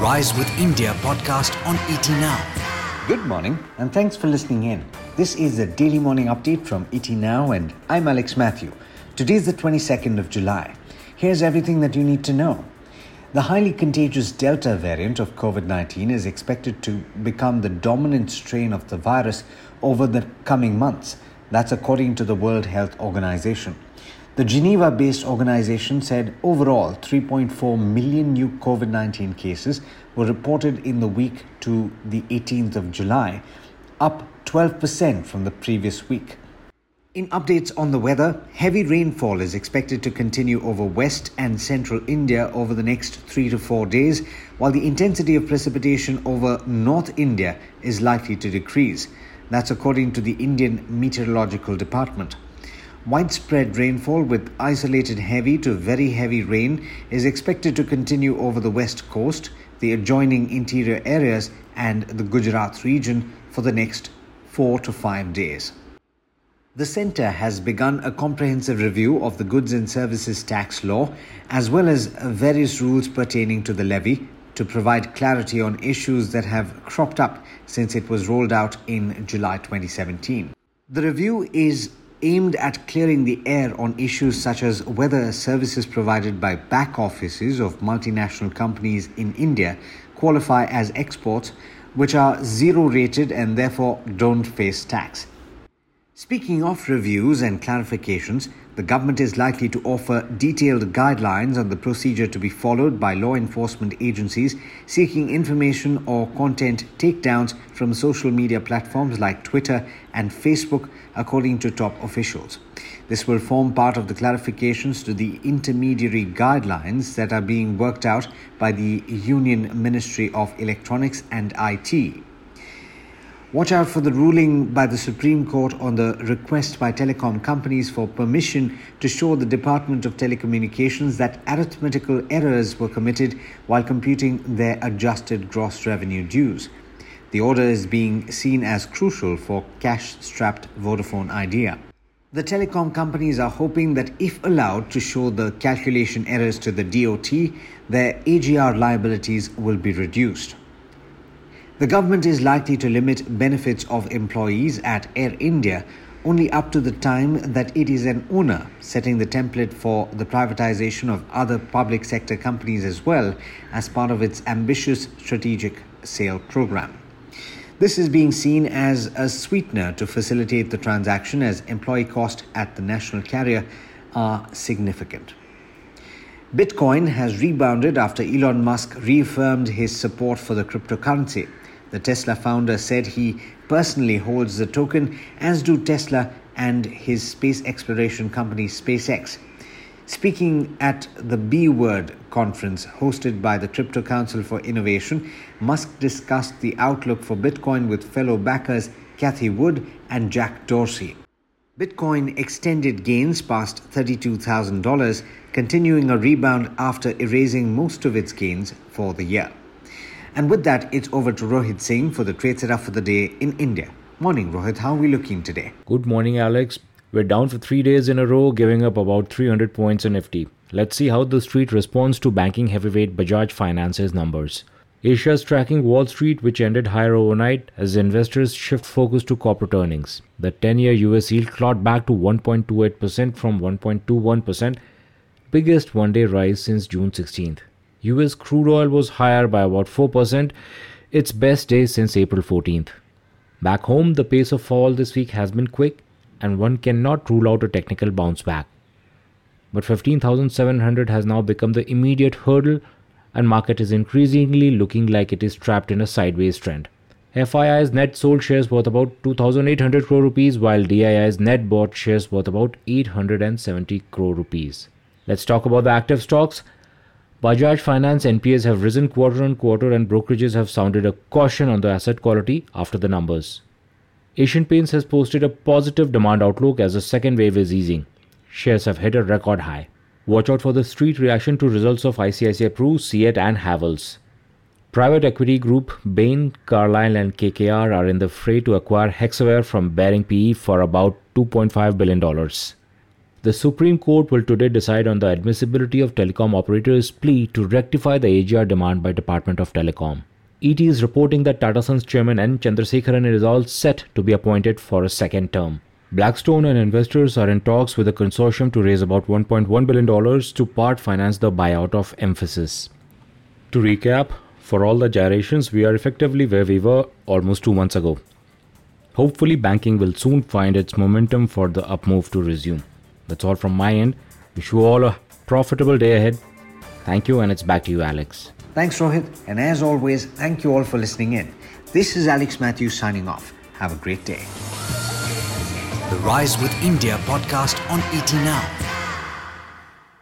Rise with India podcast on ET Now. Good morning, and thanks for listening in. This is a daily morning update from ET Now, and I'm Alex Matthew. Today is the 22nd of July. Here's everything that you need to know. The highly contagious Delta variant of COVID 19 is expected to become the dominant strain of the virus over the coming months. That's according to the World Health Organization. The Geneva based organization said overall 3.4 million new COVID 19 cases were reported in the week to the 18th of July, up 12% from the previous week. In updates on the weather, heavy rainfall is expected to continue over west and central India over the next three to four days, while the intensity of precipitation over North India is likely to decrease. That's according to the Indian Meteorological Department. Widespread rainfall with isolated heavy to very heavy rain is expected to continue over the west coast, the adjoining interior areas, and the Gujarat region for the next four to five days. The Centre has begun a comprehensive review of the Goods and Services Tax Law as well as various rules pertaining to the levy to provide clarity on issues that have cropped up since it was rolled out in July 2017. The review is aimed at clearing the air on issues such as whether services provided by back offices of multinational companies in India qualify as exports, which are zero rated and therefore don't face tax. Speaking of reviews and clarifications, the government is likely to offer detailed guidelines on the procedure to be followed by law enforcement agencies seeking information or content takedowns from social media platforms like Twitter and Facebook, according to top officials. This will form part of the clarifications to the intermediary guidelines that are being worked out by the Union Ministry of Electronics and IT. Watch out for the ruling by the Supreme Court on the request by telecom companies for permission to show the Department of Telecommunications that arithmetical errors were committed while computing their adjusted gross revenue dues. The order is being seen as crucial for cash strapped Vodafone Idea. The telecom companies are hoping that if allowed to show the calculation errors to the DOT, their AGR liabilities will be reduced. The government is likely to limit benefits of employees at Air India only up to the time that it is an owner, setting the template for the privatization of other public sector companies as well as part of its ambitious strategic sale program. This is being seen as a sweetener to facilitate the transaction as employee costs at the national carrier are significant. Bitcoin has rebounded after Elon Musk reaffirmed his support for the cryptocurrency. The Tesla founder said he personally holds the token, as do Tesla and his space exploration company SpaceX. Speaking at the B Word conference hosted by the Crypto Council for Innovation, Musk discussed the outlook for Bitcoin with fellow backers Cathie Wood and Jack Dorsey. Bitcoin extended gains past $32,000, continuing a rebound after erasing most of its gains for the year. And with that, it's over to Rohit Singh for the trade setup for the day in India. Morning, Rohit. How are we looking today? Good morning, Alex. We're down for three days in a row, giving up about 300 points in Nifty. Let's see how the street responds to banking heavyweight Bajaj Finance's numbers. Asia's tracking Wall Street, which ended higher overnight as investors shift focus to corporate earnings. The 10 year US yield clawed back to 1.28% from 1.21%, biggest one day rise since June 16th. US crude oil was higher by about 4%, its best day since April 14th. Back home, the pace of fall this week has been quick, and one cannot rule out a technical bounce back. But 15,700 has now become the immediate hurdle, and market is increasingly looking like it is trapped in a sideways trend. FII's net sold shares worth about 2,800 crore rupees, while DII's net bought shares worth about 870 crore rupees. Let's talk about the active stocks. Bajaj Finance NPAs have risen quarter on quarter and brokerages have sounded a caution on the asset quality after the numbers. Asian Paints has posted a positive demand outlook as the second wave is easing. Shares have hit a record high. Watch out for the street reaction to results of ICICI Pru, CEAT and Havells. Private equity group Bain, Carlyle and KKR are in the fray to acquire Hexaware from Baring PE for about $2.5 billion. The Supreme Court will today decide on the admissibility of telecom operators' plea to rectify the AGR demand by Department of Telecom. ET is reporting that Tata Sons chairman N. Chandrasekaran is all set to be appointed for a second term. Blackstone and investors are in talks with a consortium to raise about $1.1 billion to part finance the buyout of Mphasis. To recap, for all the gyrations, we are effectively where we were almost two months ago. Hopefully, banking will soon find its momentum for the up move to resume. That's all from my end. Wish you all a profitable day ahead. Thank you, and it's back to you, Alex. Thanks, Rohit. And as always, thank you all for listening in. This is Alex Matthews signing off. Have a great day. The Rise with India podcast on ET Now.